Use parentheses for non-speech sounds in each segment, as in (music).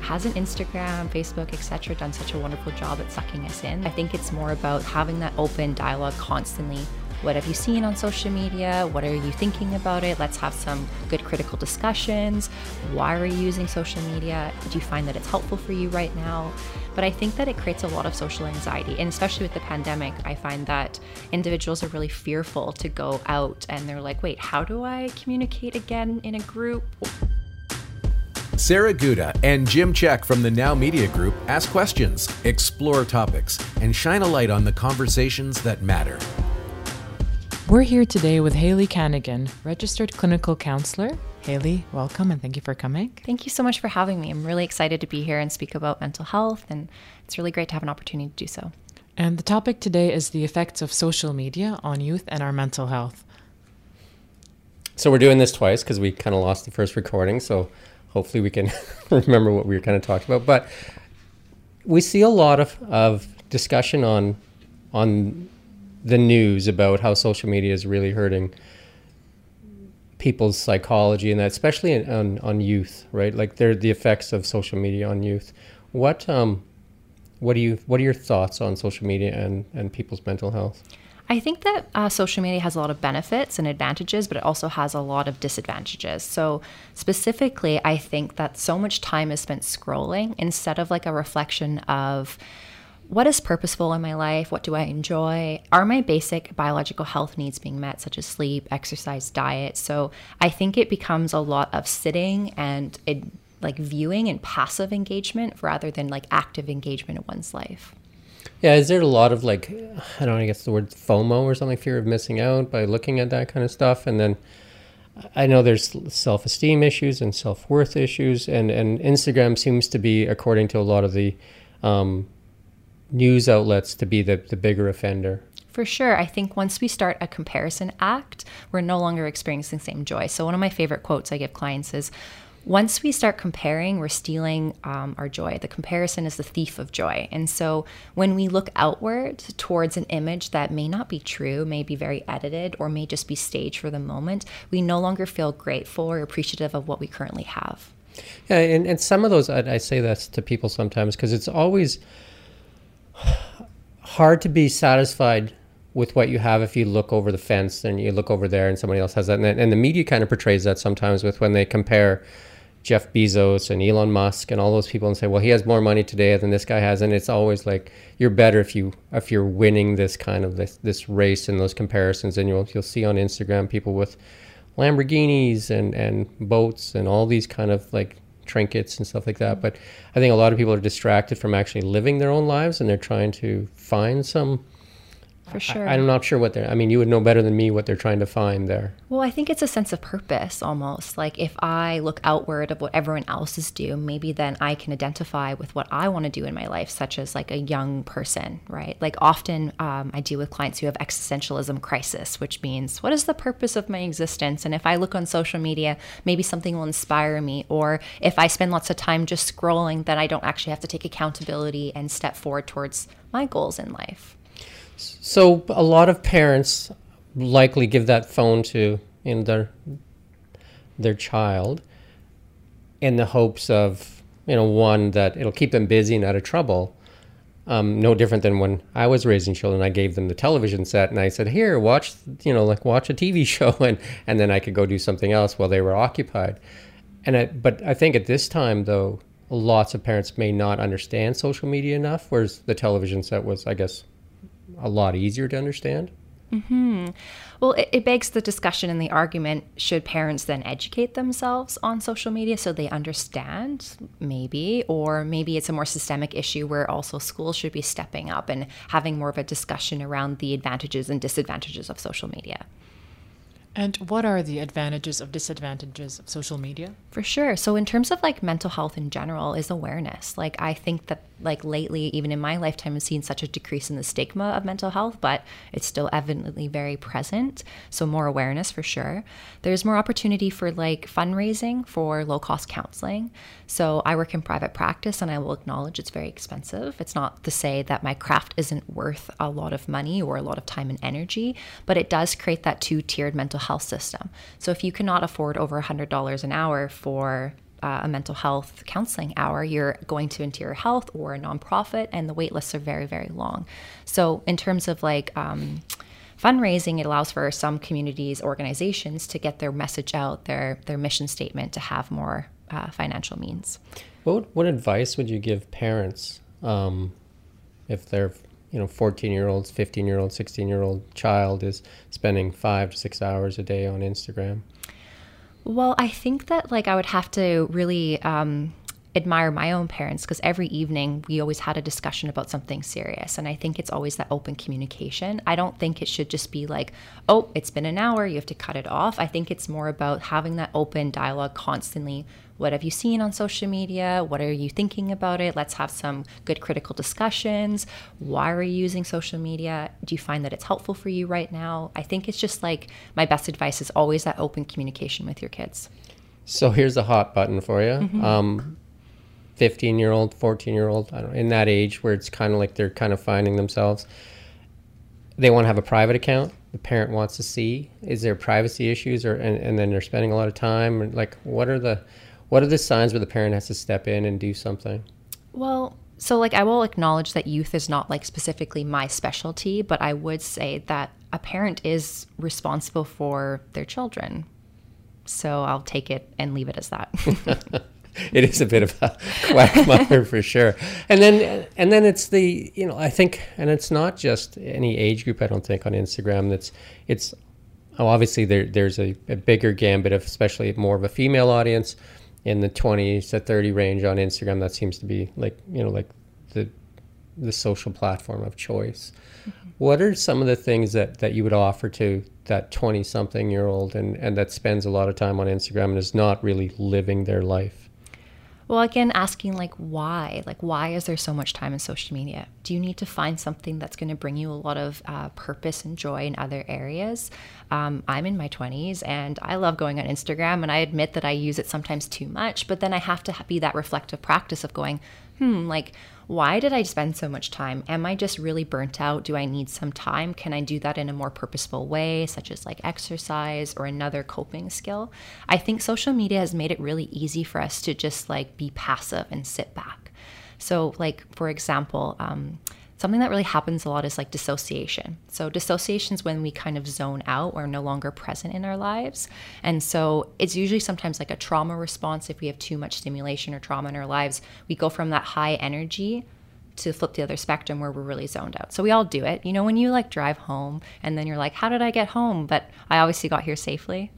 Hasn't Instagram, Facebook, etc., done such a wonderful job at sucking us in? I think it's more about having that open dialogue constantly what have you seen on social media? What are you thinking about it? Let's have some good critical discussions. Why are you using social media? Do you find that it's helpful for you right now? But I think that it creates a lot of social anxiety. And especially with the pandemic, I find that individuals are really fearful to go out and they're like, wait, how do I communicate again in a group? Sarah Guda and Jim Check from the Now Media Group ask questions, explore topics, and shine a light on the conversations that matter. We're here today with Haley Canigan, registered clinical counselor. Haley, welcome and thank you for coming. Thank you so much for having me. I'm really excited to be here and speak about mental health, and it's really great to have an opportunity to do so. And the topic today is the effects of social media on youth and our mental health. So we're doing this twice because we kind of lost the first recording. So hopefully we can (laughs) remember what we were kind of talking about. But we see a lot of, of discussion on on the news about how social media is really hurting people's psychology and that, especially in, on on youth, right? Like they're the effects of social media on youth. What um, what do you what are your thoughts on social media and and people's mental health? I think that uh, social media has a lot of benefits and advantages, but it also has a lot of disadvantages. So, specifically, I think that so much time is spent scrolling instead of like a reflection of what is purposeful in my life? What do I enjoy? Are my basic biological health needs being met, such as sleep, exercise, diet? So I think it becomes a lot of sitting and like viewing and passive engagement rather than like active engagement in one's life. Yeah, is there a lot of like, I don't know, I guess the word FOMO or something, fear of missing out by looking at that kind of stuff? And then I know there's self esteem issues and self worth issues, and, and Instagram seems to be, according to a lot of the um, news outlets to be the, the bigger offender. For sure. I think once we start a comparison act, we're no longer experiencing the same joy. So, one of my favorite quotes I give clients is once we start comparing, we're stealing um, our joy. The comparison is the thief of joy. And so, when we look outward towards an image that may not be true, may be very edited, or may just be staged for the moment, we no longer feel grateful or appreciative of what we currently have. Yeah, and, and some of those, I, I say that to people sometimes because it's always hard to be satisfied with what you have if you look over the fence and you look over there and somebody else has that. And, and the media kind of portrays that sometimes with when they compare Jeff Bezos and Elon Musk and all those people and say, well, he has more money today than this guy has. And it's always like, you're better if you, if you're winning this kind of this, this race and those comparisons. And you'll, you'll see on Instagram people with Lamborghinis and, and boats and all these kind of like trinkets and stuff like that. But I think a lot of people are distracted from actually living their own lives and they're trying to find some for sure. I, am not sure what they're. I mean, you would know better than me what they're trying to find there. Well, I think it's a sense of purpose almost. Like if I look outward of what everyone else is doing, maybe then I can identify with what I want to do in my life, such as like a young person, right? Like often um, I deal with clients who have existentialism crisis, which means what is the purpose of my existence? And if I look on social media, maybe something will inspire me. Or if I spend lots of time just scrolling, then I don't actually have to take accountability and step forward towards my goals in life. So a lot of parents likely give that phone to know, their their child in the hopes of you know one that it'll keep them busy and out of trouble. Um, no different than when I was raising children. I gave them the television set and I said, "Here, watch you know like watch a TV (laughs) show," and and then I could go do something else while they were occupied. And I, but I think at this time though, lots of parents may not understand social media enough, whereas the television set was, I guess, a lot easier to understand. Hmm. Well, it, it, begs the discussion and the argument: should parents then educate themselves on social media so they understand, maybe, or maybe it's a more systemic issue where also schools should be stepping up and having more of a discussion around the advantages and disadvantages of social media. And what are the advantages of disadvantages of social media? For sure. So in terms of like mental health in general is awareness. Like I think that like lately even in my lifetime I've seen such a decrease in the stigma of mental health, but it's still evidently very present. So more awareness for sure. There's more opportunity for like fundraising for low cost counseling. So I work in private practice and I will acknowledge it's very expensive. It's not to say that my craft isn't worth a lot of money or a lot of time and energy, but it does create that two-tiered mental health system. So if you cannot afford over $100 an hour for uh, a mental health counseling hour, you're going to Interior Health or a nonprofit, and the wait lists are very, very long. So, in terms of like um, fundraising, it allows for some communities, organizations to get their message out, their their mission statement, to have more uh, financial means. What what advice would you give parents um, if their you know 14 year olds, 15 year old, 16 year old child is spending five to six hours a day on Instagram? Well, I think that like I would have to really um, admire my own parents because every evening we always had a discussion about something serious. And I think it's always that open communication. I don't think it should just be like, oh, it's been an hour, you have to cut it off. I think it's more about having that open dialogue constantly. What have you seen on social media? What are you thinking about it? Let's have some good critical discussions. Why are you using social media? Do you find that it's helpful for you right now? I think it's just like my best advice is always that open communication with your kids. So here's a hot button for you. Mm-hmm. Um, 15 year old, 14 year old, I don't, in that age where it's kind of like they're kind of finding themselves. They want to have a private account. The parent wants to see. Is there privacy issues, or and, and then they're spending a lot of time? And like, what are the what are the signs where the parent has to step in and do something? Well, so like I will acknowledge that youth is not like specifically my specialty, but I would say that a parent is responsible for their children. So I'll take it and leave it as that. (laughs) (laughs) (laughs) it is a bit of a (laughs) quagmire for sure. And then and then it's the you know I think and it's not just any age group I don't think on Instagram that's it's oh obviously there there's a, a bigger gambit of especially more of a female audience in the 20s to 30 range on Instagram that seems to be like you know like the the social platform of choice. Mm-hmm. What are some of the things that that you would offer to that 20 something year old and and that spends a lot of time on Instagram and is not really living their life? Well, again, asking like why? Like, why is there so much time in social media? Do you need to find something that's going to bring you a lot of uh, purpose and joy in other areas? Um, I'm in my 20s and I love going on Instagram, and I admit that I use it sometimes too much, but then I have to be that reflective practice of going, hmm, like, why did I spend so much time? Am I just really burnt out? Do I need some time? Can I do that in a more purposeful way, such as like exercise or another coping skill? I think social media has made it really easy for us to just like be passive and sit back. So, like, for example, um, something that really happens a lot is like dissociation. So, dissociation is when we kind of zone out, we're no longer present in our lives. And so, it's usually sometimes like a trauma response. If we have too much stimulation or trauma in our lives, we go from that high energy to flip the other spectrum where we're really zoned out. So, we all do it. You know, when you like drive home and then you're like, how did I get home? But I obviously got here safely.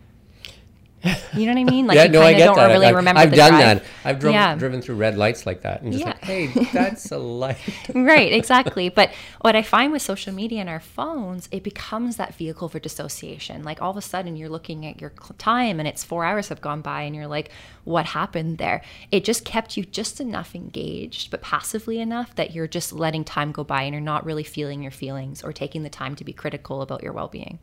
You know what I mean? Like yeah, you no, I get don't that. really I've, remember I've done drive. that. I've driven, Yeah. driven through red lights like that and just Yeah. like, hey, that's a light. (laughs) right, exactly. But what I find with social media and our phones, it becomes that vehicle for dissociation. Like all of a sudden, you're looking at your time and it's four hours have gone by, and you're like, what happened there? It just kept you just enough engaged, but passively enough that you're just letting time go by and you're not really feeling your feelings or taking the time to be critical about your well being.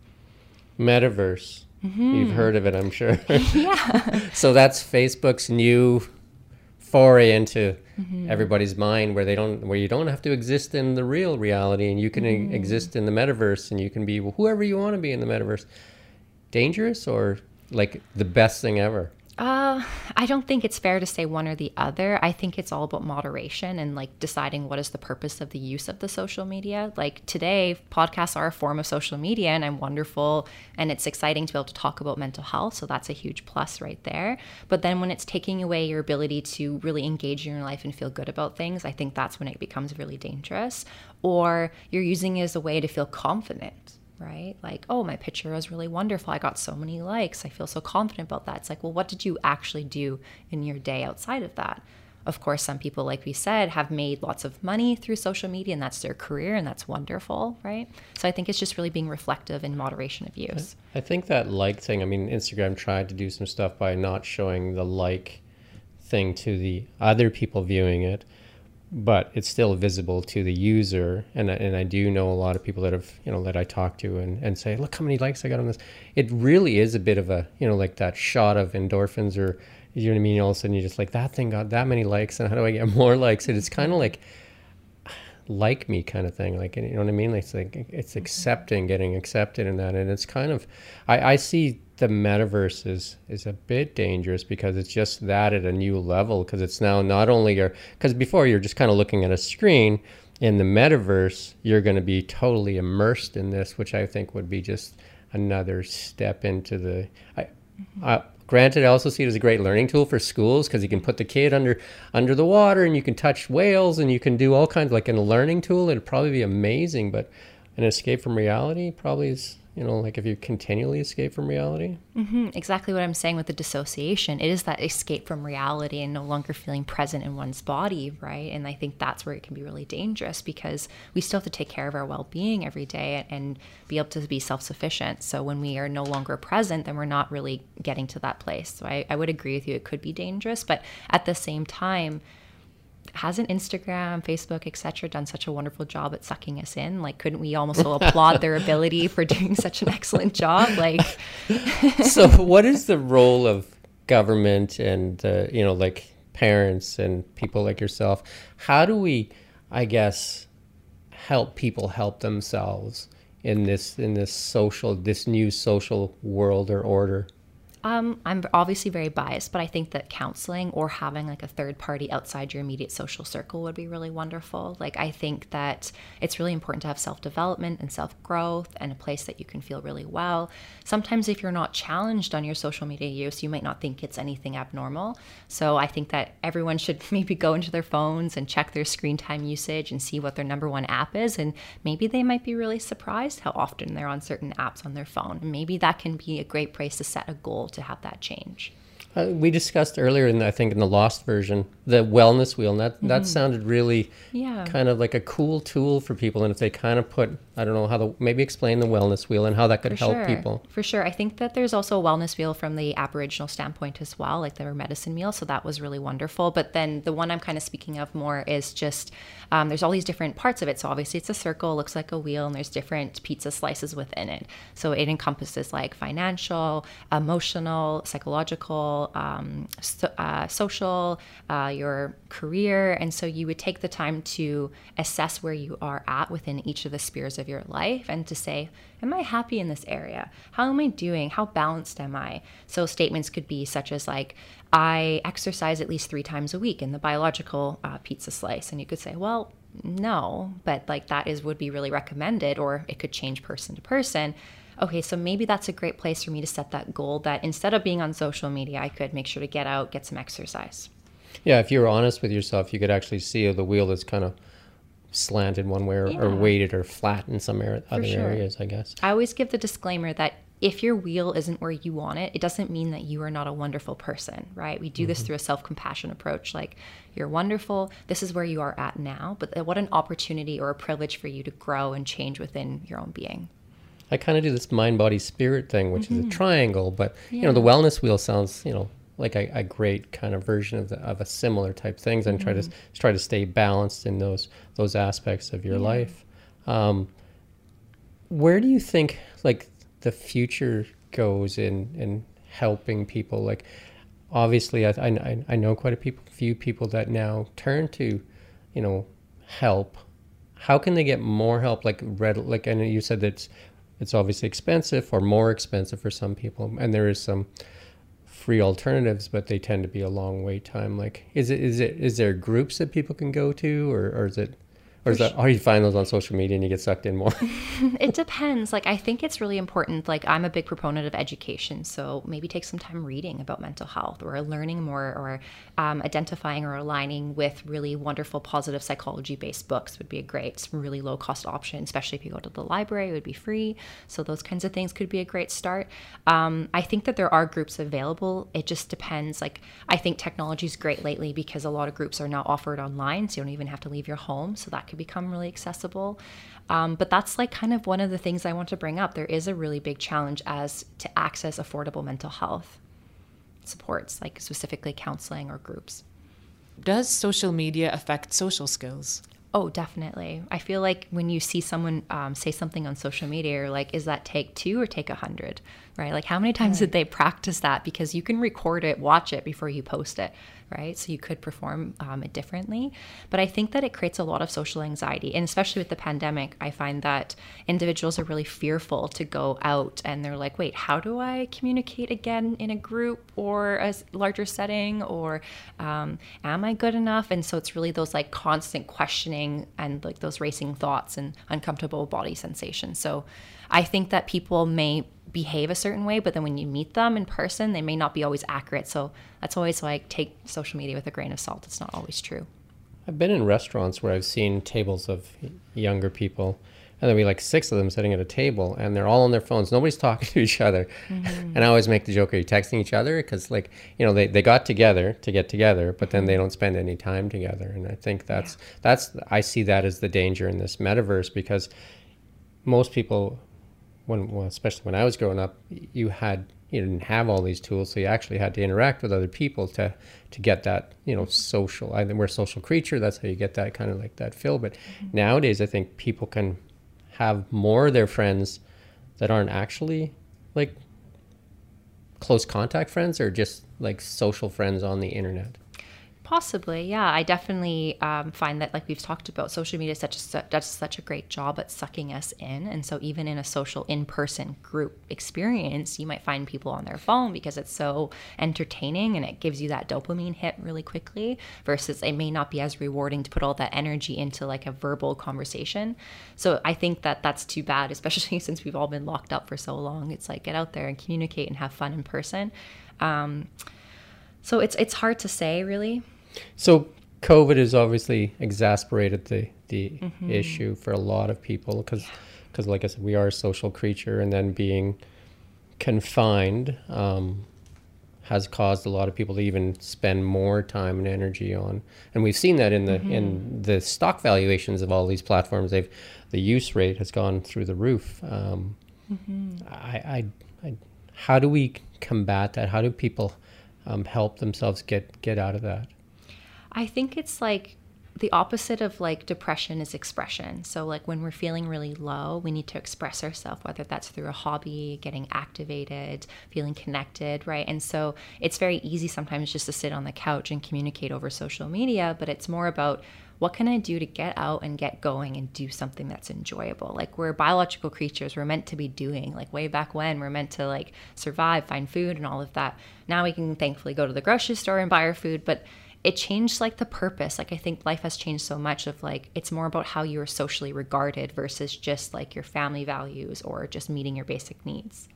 Metaverse. Mm-hmm. You've heard of it, I'm sure. (laughs) yeah. (laughs) so that's Facebook's new foray into Mm-hmm. everybody's mind where they don't where you don't have to exist in the real reality and you can Mm-hmm. exist in the metaverse and you can be whoever you want to be in the metaverse. Dangerous or like the best thing ever? Uh, I don't think it's fair to say one or the other. I think it's all about moderation and like deciding what is the purpose of the use of the social media. Like today, podcasts are a form of social media and I'm wonderful and it's exciting to be able to talk about mental health. So that's a huge plus right there. But then when it's taking away your ability to really engage in your life and feel good about things, I think that's when it becomes really dangerous. Or you're using it as a way to feel confident right? Like, oh, my picture was really wonderful. I got so many likes. I feel so confident about that. It's like, well, what did you actually do in your day outside of that? Of course, some people, like we said, have made lots of money through social media and that's their career and that's wonderful, right? So I think it's just really being reflective in moderation of use. I think that like thing, I mean, Instagram tried to do some stuff by not showing the like thing to the other people viewing it, but it's still visible to the user. And, I- and I do know a lot of people that have, you know, that I talk to and, and say, look how many likes I got on this. It really is a bit of a, you know, like that shot of endorphins or, you know what I mean? All of a sudden you're just like, that thing got that many likes and how do I get (laughs) more likes? And it's kind of like, like me kind of thing like you know what i mean it's like it's mm-hmm. accepting getting accepted in that and it's kind of i, I see the metaverse is is a bit dangerous because it's just that at a new level because it's now not only your because before you're just kind of looking at a screen in the metaverse you're going to be totally immersed in this which i think would be just another step into the I, I, granted i also see it as a great learning tool for schools because you can put the kid under under the water and you can touch whales and you can do all kinds like in a learning tool it'd probably be amazing but an escape from reality probably is you know, like if you continually escape from reality. Mm-hmm. Exactly what I'm saying with the dissociation. It is that escape from reality and no longer feeling present in one's body, right? And I think that's where it can be really dangerous because we still have to take care of our well being every day and be able to be self sufficient. So when we are no longer present, then we're not really getting to that place. So I, I would agree with you, it could be dangerous. But at the same time, hasn't Instagram, Facebook, etc., done such a wonderful job at sucking us in? Like, couldn't we almost applaud their ability for doing such an excellent job? Like, (laughs) so what is the role of government and uh, you know, like parents and people like yourself? How do we, I guess, help people help themselves in this in this social this new social world or order? Um, I'm obviously very biased, but I think that counseling or having like a third party outside your immediate social circle would be really wonderful. Like, I think that it's really important to have self development and self growth and a place that you can feel really well. Sometimes, if you're not challenged on your social media use, you might not think it's anything abnormal. So, I think that everyone should (laughs) maybe go into their phones and check their screen time usage and see what their number one app is. And maybe they might be really surprised how often they're on certain apps on their phone. Maybe that can be a great place to set a goal to have that change. Uh, we discussed earlier, in the, I think in the Lost version, the wellness wheel, and that mm-hmm. that sounded really yeah. kind of like a cool tool for people. And if they kind of put, I don't know how the maybe explain the wellness wheel and how that could for help sure. people. For sure, I think that there's also a wellness wheel from the Aboriginal standpoint as well, like their medicine wheel. So that was really wonderful. But then the one I'm kind of speaking of more is just um, there's all these different parts of it. So obviously it's a circle, looks like a wheel, and there's different pizza slices within it. So it encompasses like financial, emotional, psychological. Um, so, uh, social, uh, your career. And so you would take the time to assess where you are at within each of the spheres of your life and to say, Am I happy in this area? How am I doing? How balanced am I? So statements could be such as, like, I exercise at least three times a week in the biological uh, pizza slice. And you could say, Well, no, but like that is would be really recommended, or it could change person to person okay, so maybe that's a great place for me to set that goal that instead of being on social media, I could make sure to get out, get some exercise. Yeah, if you're honest with yourself, you could actually see the wheel is kind of slanted one way or, yeah. or weighted or flat in some other sure. areas, I guess. I always give the disclaimer that if your wheel isn't where you want it, it doesn't mean that you are not a wonderful person, right? We do mm-hmm. this through a self compassion approach. Like, you're wonderful. This is where you are at now. But what an opportunity or a privilege for you to grow and change within your own being. I kind of do this mind body spirit thing, which mm-hmm. is a mm-hmm. triangle, but yeah. you know, the wellness wheel sounds, you know, like a, a great kind of version of, the, of a similar type things and mm-hmm. try to mm-hmm. try to stay balanced in those those aspects of your yeah. life. Um, where do you think like the future goes in in helping people? Like, obviously, I I, I know quite a people, few people that now turn to, you know, help. How can they get more help? Like, red, like I know you said that it's obviously expensive or more expensive for some people, and there is some free alternatives, but they tend to be a long wait time. Like, is it is it is there groups that people can go to, or, or is it or is that, or you find those on social media and you get sucked in more? (laughs) it depends. Like, I think it's really important. Like, I'm a big proponent of education. So maybe take some time reading about mental health or learning more or um, identifying or aligning with really wonderful positive psychology based books would be a great, really low cost option, especially if you go to the library, it would be free. So, those kinds of things could be a great start. Um, I think that there are groups available. It just depends. Like, I think technology is great lately because a lot of groups are now offered online. So, you don't even have to leave your home. So, that could become really accessible. Um, but that's like kind of one of the things I want to bring up. There is a really big challenge as to access affordable mental health supports, like specifically counseling or groups. Does social media affect social skills? Oh, definitely. I feel like when you see someone um, say something on social media, you're like, is that take two or take a hundred? Right? Like, how many times did they practice that? Because you can record it, watch it before you post it right? So you could perform um, differently. But I think that it creates a lot of social anxiety. And especially with the pandemic, I find that individuals are really fearful to go out and they're like, wait, how do I communicate again in a group or a larger setting? Or um, am I good enough? And so it's really those like constant questioning and like those racing thoughts and uncomfortable body sensations. So I think that people may behave a certain way, but then when you meet them in person, they may not be always accurate. So that's always like take social media with a grain of salt. It's not always true. I've been in restaurants where I've seen tables of younger people, and there'll be like six of them sitting at a table, and they're all on their phones. Nobody's (laughs) talking to each other. Mm-hmm. And I always make the joke: Are you texting each other? Because like you know they, they got together to get together, but then they mm-hmm. don't spend any time together. And I think that's yeah. that's I see that as the danger in this metaverse because most people when well, especially when I was growing up, you had you didn't have all these tools, so you actually had to interact with other people to to get that you know social. I think we're a social creature. That's how you get that kind of like that feel. But mm-hmm. nowadays, I think people can have more of their friends that aren't actually like close contact friends or just like social friends on the internet. Possibly, yeah. I definitely um, find that, like we've talked about, social media such a, does such a great job at sucking us in. And so, even in a social in-person group experience, you might find people on their phone because it's so entertaining and it gives you that dopamine hit really quickly. Versus, it may not be as rewarding to put all that energy into like a verbal conversation. So, I think that that's too bad, (laughs) especially since we've all been locked up for so long. It's like get out there and communicate and have fun in person. Um, so it's it's hard to say really so COVID has obviously exasperated the the mm-hmm. issue for a lot of people because because like I said, we are a social creature, and then being confined um, has caused a lot of people to even spend more time and energy on. And we've seen that in the mm-hmm. in the stock valuations of all these platforms. They've the use rate has gone through the roof. Um, mm-hmm. I, I, I, how do we combat that? How do people um, help themselves get get out of that? I think it's like the opposite of like depression is expression. So, like when we're feeling really low, we need to express ourselves, whether that's through a hobby, getting activated, feeling connected, right? And so, it's very easy sometimes just to sit on the couch and communicate over social media, but it's more about what can I do to get out and get going and do something that's enjoyable? Like we're biological creatures, we're meant to be doing. Like way back when, we're meant to like survive, find food, and all of that. Now we can thankfully go to the grocery store and buy our food, but it changed like the purpose. Like I think life has changed so much of like it's more about how you are socially regarded versus just like your family values or just meeting your basic needs.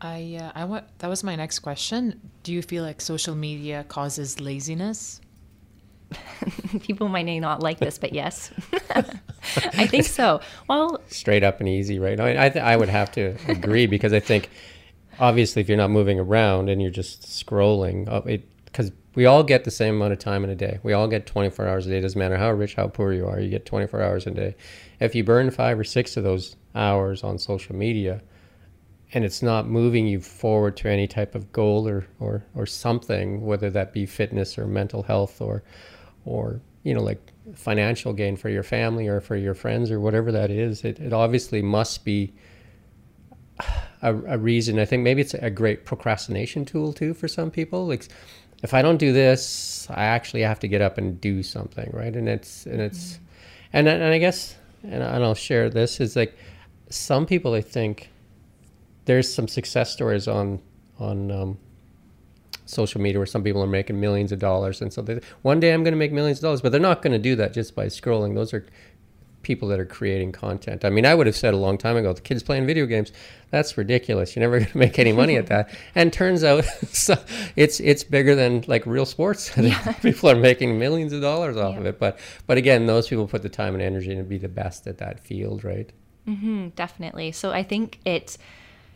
I uh, I want that was my next question. Do you feel like social media causes laziness? (laughs) People might not like this, but yes, (laughs) I think so. Well, straight up and easy, right? I th- I would have to agree because I think obviously if you're not moving around and you're just scrolling, uh, it because we all get the same amount of time in a day. We all get 24 hours a day. It doesn't matter how rich, how poor you are, you get 24 hours a day. If you burn five or six of those hours on social media and it's not moving you forward to any type of goal or, or, or something, whether that be fitness or mental health or, or, you know, like financial gain for your family or for your friends or whatever that is, it, it obviously must be a, a reason. I think maybe it's a great procrastination tool too for some people. Like if I don't do this, I actually have to get up and do something, right? And it's and it's mm-hmm. and and I guess and I'll share this is like some people I think there's some success stories on on um, social media where some people are making millions of dollars and so they, one day I'm going to make millions of dollars, but they're not going to do that just by scrolling. Those are people that are creating content. I mean, I would have said a long time ago, the kids playing video games, that's ridiculous. You're never (laughs) going to make any money at that. (laughs) And turns out (laughs) it's it's bigger than like real sports. Yeah. people are making millions of dollars off yeah. of it. But but again, those people put the time and energy to be the best at that field, right? Mm-hmm, definitely. So I think it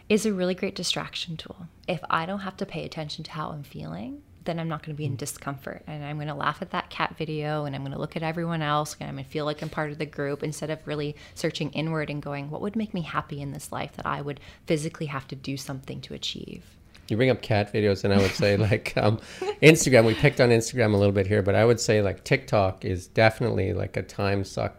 is a really great distraction tool. If I don't have to pay attention to how I'm feeling, then I'm not going to be in mm. discomfort. And I'm going to laugh at that cat video and I'm going to look at everyone else and I'm going to feel like I'm part of the group instead of really searching inward and going, what would make me happy in this life that I would physically have to do something to achieve? You bring up cat videos, and I would say like um, Instagram. We picked on Instagram a little bit here, but I would say like TikTok is definitely like a time suck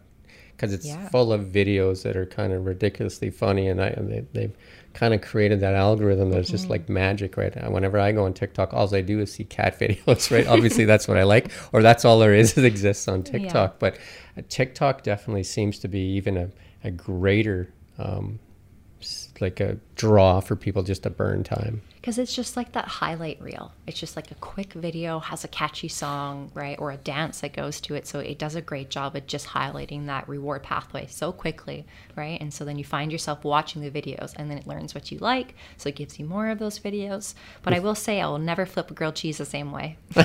because it's Yeah. full of videos that are kind of ridiculously funny, and I and they, they've kind of created that algorithm that's just like magic, right? And Whenever I go on TikTok, all I do is see cat (laughs) videos, right? Obviously, that's what I like, or that's all there is that exists on TikTok. But uh, TikTok definitely seems to be even a, a greater um, like a draw for people just to burn time. Because it's just like that highlight reel. It's just like a quick video, has a catchy song, right? Or a dance that goes to it. So it does a great job at just highlighting that reward pathway so quickly, right? And so then you find yourself watching the videos and then it learns what you like. So it gives you more of those videos. But I will say, I will never flip a grilled cheese the same way. (laughs)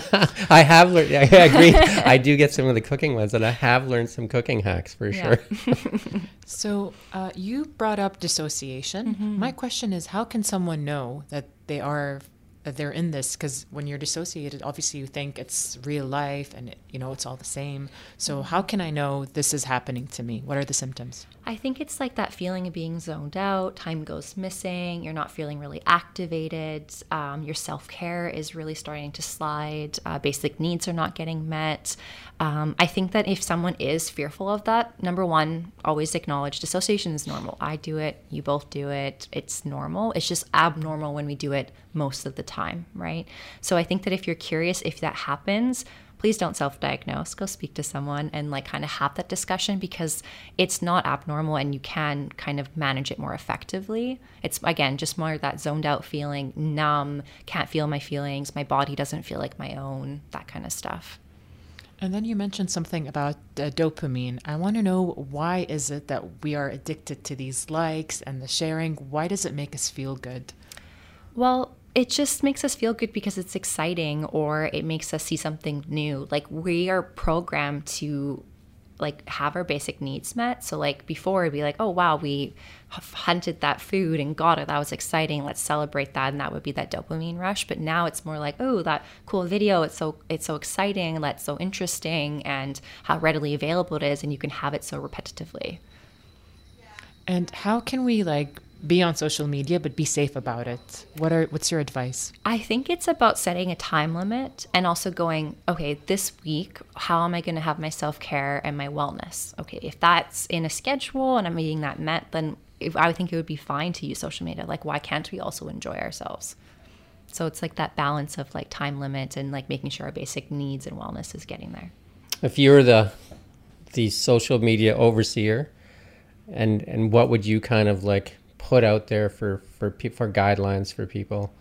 I have learned. I agree. I do get some of the cooking ones, and I have learned some cooking hacks for Yeah. sure. (laughs) So uh, you brought up dissociation. My question is, how can someone know that they are they're in this? Because when you're dissociated, obviously you think it's real life and it, you know it's all the same. So how can I know this is happening to me? What are the symptoms? I think it's like that feeling of being zoned out, time goes missing, you're not feeling really activated, um, your self care is really starting to slide, uh, basic needs are not getting met. Um, I think that if someone is fearful of that, number one, always acknowledge dissociation is normal. I do it, you both do it, it's normal. It's just abnormal when we do it most of the time, right? So I think that if you're curious if that happens, please don't self-diagnose go speak to someone and like kind of have that discussion because it's not abnormal and you can kind of manage it more effectively it's again just more that zoned out feeling numb can't feel my feelings my body doesn't feel like my own that kind of stuff And then you mentioned something about uh, dopamine. I want to know why is it that we are addicted to these likes and the sharing? Why does it make us feel good? Well, it just makes us feel good because it's exciting or it makes us see something new. Like we are programmed to like have our basic needs met. So like before it'd be like, "Oh wow, we hunted that food and got it. That was exciting. Let's celebrate that." And that would be that dopamine rush. But now it's more like, "Oh, that cool video. It's so it's so exciting. That's so interesting and how readily available it is and you can have it so repetitively." And how can we like be on social media but be safe about it? What are what's your advice? I think it's about setting a time limit and also going, okay, this week, how am I going to have my self care and my wellness? Okay, if that's in a schedule and I'm meeting that met, then if, I think it would be fine to use social media. Like, why can't we also enjoy ourselves? So it's like that balance of like time limit and like making sure our basic needs and wellness is getting there. If you're the the social media overseer, and and what would you kind of like put out there for for pe- for guidelines for people?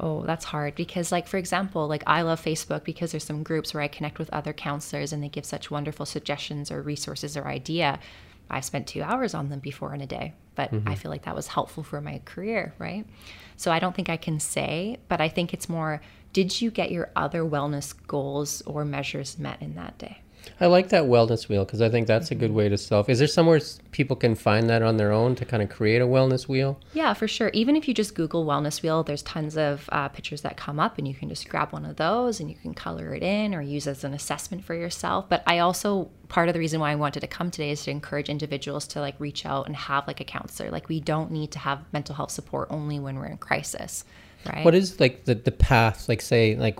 Oh, that's hard because, like, for example, like I love Facebook because there's some groups where I connect with other counselors and they give such wonderful suggestions or resources or idea. I've spent two hours on them before in a day, but I mm-hmm. feel like that was helpful for my career, right? So I don't think I can say, but I think it's more did you get your other wellness goals or measures met in that day? I like that wellness wheel because I think that's a good way to self. Is there somewhere people can find that on their own to kind of create a wellness wheel? Yeah, for sure. Even if you just Google wellness wheel, there's tons of uh, pictures that come up, and you can just grab one of those and you can color it in or use as an assessment for yourself. But I also part of the reason why I wanted to come today is to encourage individuals to like reach out and have like a counselor. Like we don't need to have mental health support only when we're in crisis, right? What is like the the path? Like say like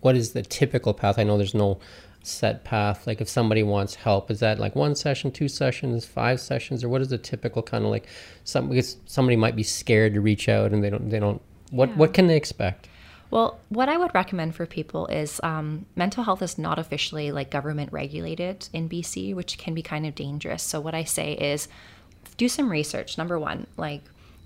what is the typical path? I know there's no set path. Like if somebody wants help, is that like one session, two sessions, five sessions, or what is the typical kind of like? Some because somebody might be scared to reach out and they don't they don't. What what can they expect? Well, what I would recommend for people is um, mental health is not officially like government regulated in BC, which can be kind of dangerous. So, what I say is do some research. Number one, like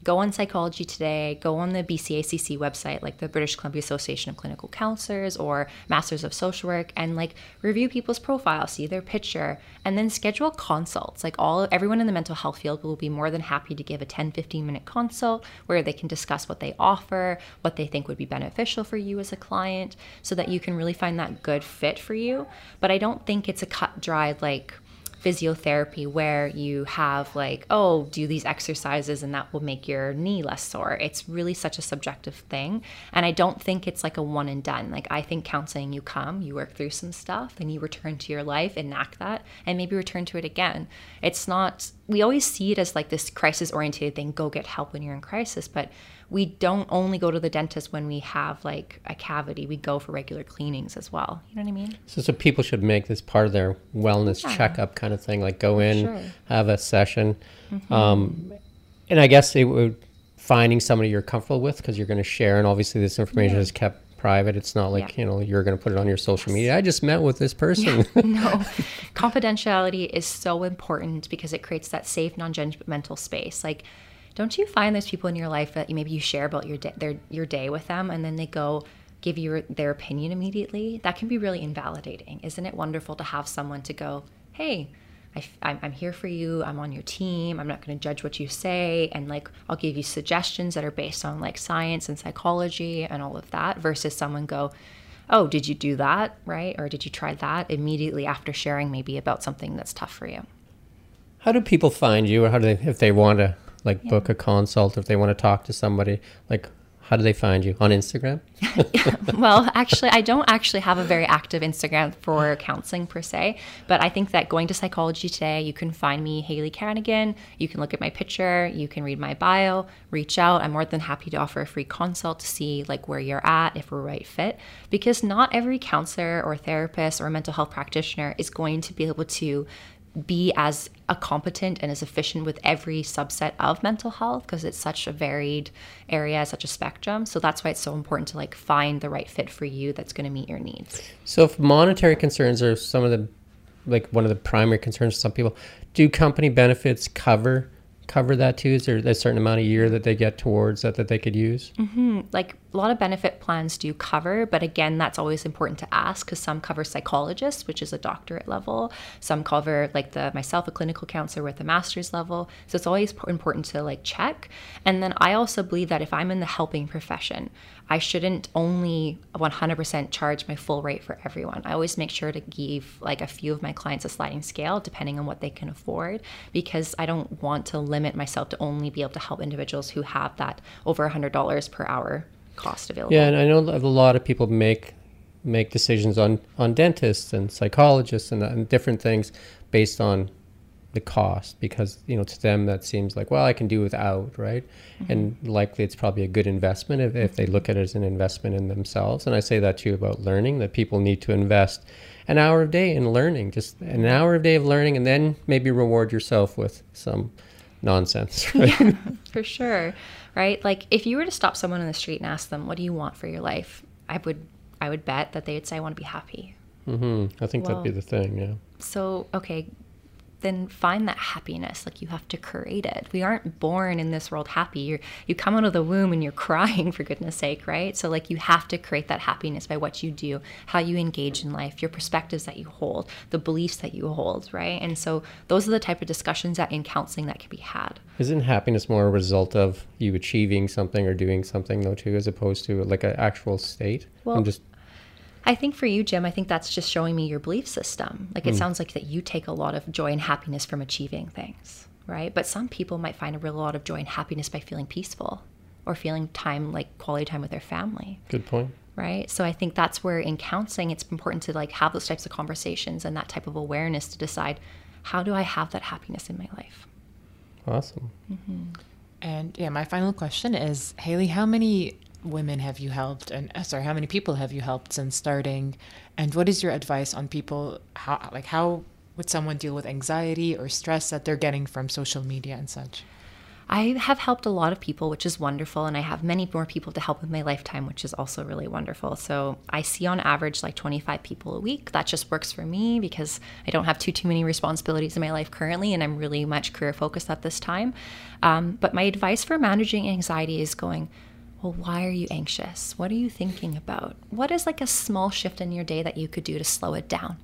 go on Psychology Today, go on the BCACC website, like the British Columbia Association of Clinical Counselors or Masters of Social Work, and like review people's profiles, see their picture, and then schedule consults. Like all everyone in the mental health field will be more than happy to give a 10, 15 minute consult where they can discuss what they offer, what they think would be beneficial for you as a client, so that you can really find that good fit for you. But I don't think it's a cut dry like physiotherapy where you have like oh do these exercises and that will make your knee less sore. It's really such a subjective thing and i don't think it's like a one and done. Like i think counseling you come you work through some stuff and you return to your life and enact that and maybe return to it again. It's not we always see it as like this crisis oriented thing go get help when you're in crisis but we don't only go to the dentist when we have like a cavity. We go for regular cleanings as well. You know what I mean? So, so people should make this part of their wellness Yeah. checkup kind of thing, like go in, Sure. have a session. Mm-hmm. Um, and I guess it would finding somebody you're comfortable with because you're going to share, and obviously this information Yeah. is kept private. It's not like Yeah. you know you're going to put it on your social media. I just met with this (laughs) person. no. Confidentiality is so important because it creates that safe, non-judgmental space. Like, don't you find there's people in your life that maybe you share about your day, their your day with them, and then they go give you their opinion immediately? That can be really invalidating. Isn't it wonderful to have someone to go, hey. I, I'm here for you. I'm on your team. I'm not going to judge what you say. And like, I'll give you suggestions that are based on like science and psychology and all of that versus someone go, oh, did you do that? Right. Or did you try that immediately after sharing maybe about something that's tough for you? how do people find you, or how do they if they want to like book a consult, if they want to talk to somebody, like how do they find you on Instagram? (laughs) well, actually, I don't actually have a very active Instagram for counseling per se, but I think that going to Psychology Today, you can find me, Haley Canigan. You can look at my picture, you can read my bio, reach out. I'm more than happy to offer a free consult to see like where you're at, if we're right fit, because not every counselor or therapist or mental health practitioner is going to be able to be as a competent and as efficient with every subset of mental health because it's such a varied area, such a spectrum. So that's why it's so important to like find the right fit for you that's going to meet your needs. So if monetary concerns are some of the like one of the primary concerns for some people, do company benefits cover cover that too? Is there a certain amount a year that they get towards that that they could use? Mm-hmm. Like a lot of benefit plans do cover, but again, that's always important to ask because some cover psychologists, which is a doctorate level. Some cover like the myself, a clinical counselor with a master's level. So it's always important to like check. And then I also believe that if I'm in the helping profession, I shouldn't only 100% charge my full rate for everyone. I always make sure to give like a few of my clients a sliding scale depending on what they can afford because I don't want to limit myself to only be able to help individuals who have that over $100 per hour cost available. Yeah, and I know a lot of people make make decisions on on dentists and psychologists and, and different things based on the cost because you know to them that seems like well I can do without right? Mm-hmm. And likely it's probably a good investment if, if they look at it as an investment in themselves. And I say that too about learning that people need to invest an hour a day in learning just an hour a day of learning and then maybe reward yourself with some nonsense (laughs) right For sure. Right? Like if you were to stop someone on the street and ask them, "What do you want for your life?" I would I would bet that they would say, "I want to be happy." Mm-hmm. I think that'd be the thing yeah So, okay, then find that happiness. Like you have to create it. We aren't born in this world happy. You you come out of the womb and you're (laughs) crying for goodness sake, right? So like you have to create that happiness by what you do, how you engage in life, your perspectives that you hold, the beliefs that you hold, right? And so those are the type of discussions that in counseling that can be had. Isn't happiness more a result of you achieving something or doing something though too, as opposed to like an actual state? Well, I'm just I think for you, Jim, I think that's just showing me your belief system. Like it hmm. sounds like that you take a lot of joy and happiness from achieving things, right? But some people might find a real lot of joy and happiness by feeling peaceful or feeling time, like quality time with their family, good point. right? So I think that's where in counseling, it's important to like have those types of conversations and that type of awareness to decide how do I have that happiness in my life? Awesome. Mm-hmm. And yeah, my final question is, Haley, how many women have you helped, and uh, sorry, how many people have you helped since starting, and what is your advice on people? How like how would someone deal with anxiety or stress that they're getting from social media and such? I have helped a lot of people, which is wonderful, and I have many more people to help in my lifetime, which is also really wonderful. So I see on average like 25 people a week. That just works for me because I don't have too too many responsibilities in my life currently, and I'm really much career focused at this time. Um, but my advice for managing anxiety is going. Well, why are you anxious? What are you thinking about? What is like a small shift in your day that you could do to slow it down?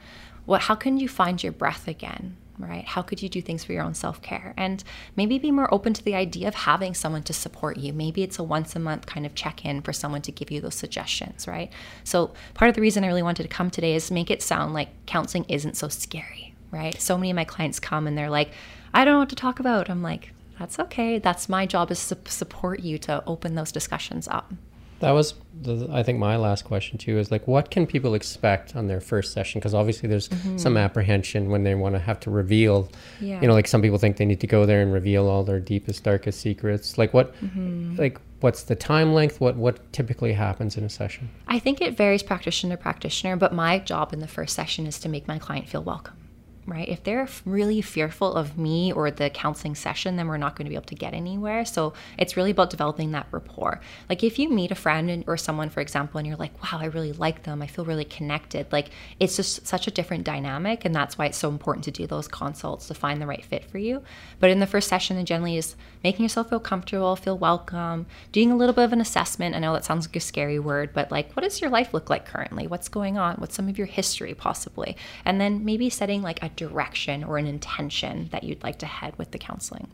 What how can you find your breath again? right? How could you do things for your own self care? And maybe be more open to the idea of having someone to support you. Maybe it's a once a month kind of check in for someone to give you those suggestions, right? So, part of the reason I really wanted to come today is make it sound like counseling isn't so scary, right? So many of my clients come and they're like, I don't know what to talk about. I'm like, that's okay. That's my job is to support you to open those discussions up. That was, the, I think, my last question too. Is like, what can people expect on their first session? Because obviously, there's mm-hmm. some apprehension when they want to have to reveal. Yeah. You know, like some people think they need to go there and reveal all their deepest, darkest secrets. Like what, mm-hmm. like what's the time length? What what typically happens in a session? I think it varies practitioner to practitioner, but my job in the first session is to make my client feel welcome right? If they're really fearful of me or the counseling session, then we're not going to be able to get anywhere. So it's really about developing that rapport. Like if you meet a friend or someone, for example, and you're like, wow, I really like them, I feel really connected, like it's just such a different dynamic. And that's why it's so important to do those consults to find the right fit for you. But in the first session, it generally is making yourself feel comfortable, feel welcome, doing a little bit of an assessment. I know that sounds like a scary word, but like, what does your life look like currently? What's going on? What's some of your history possibly? And then maybe setting like a direction or an intention that you'd like to head with the counseling.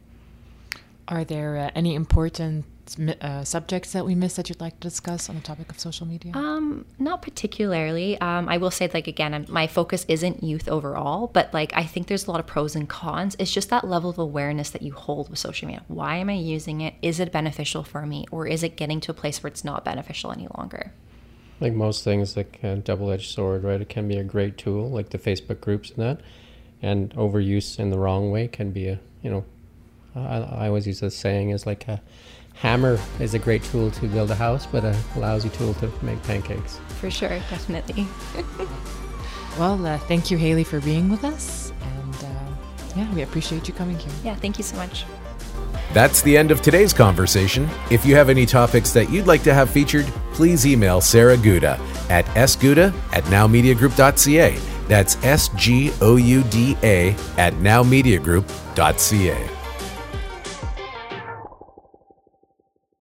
Are there uh, any important uh, subjects that we missed that you'd like to discuss on the topic of social media? Um, not particularly. Um, I will say, like again, my focus isn't youth overall, but like I think there's a lot of pros and cons. It's just that level of awareness that you hold with social media. Why am I using it? Is it beneficial for me, or is it getting to a place where it's not beneficial any longer? Like most things, like a double-edged sword, right? It can be a great tool, like the Facebook groups and that, and overuse in the wrong way can be a, you know, I, I always use this saying is like a hammer is a great tool to build a house, but a lousy tool to make pancakes. For sure, definitely. (laughs) well, uh, thank you, Haley, for being with us, and uh, yeah, we appreciate you coming here. Yeah, thank you so much. That's the end of today's conversation. If you have any topics that you'd like to have featured, please email Sarah Gouda at sgouda at nowmediagroup.ca. That's S G O U D A at nowmediagroup.ca.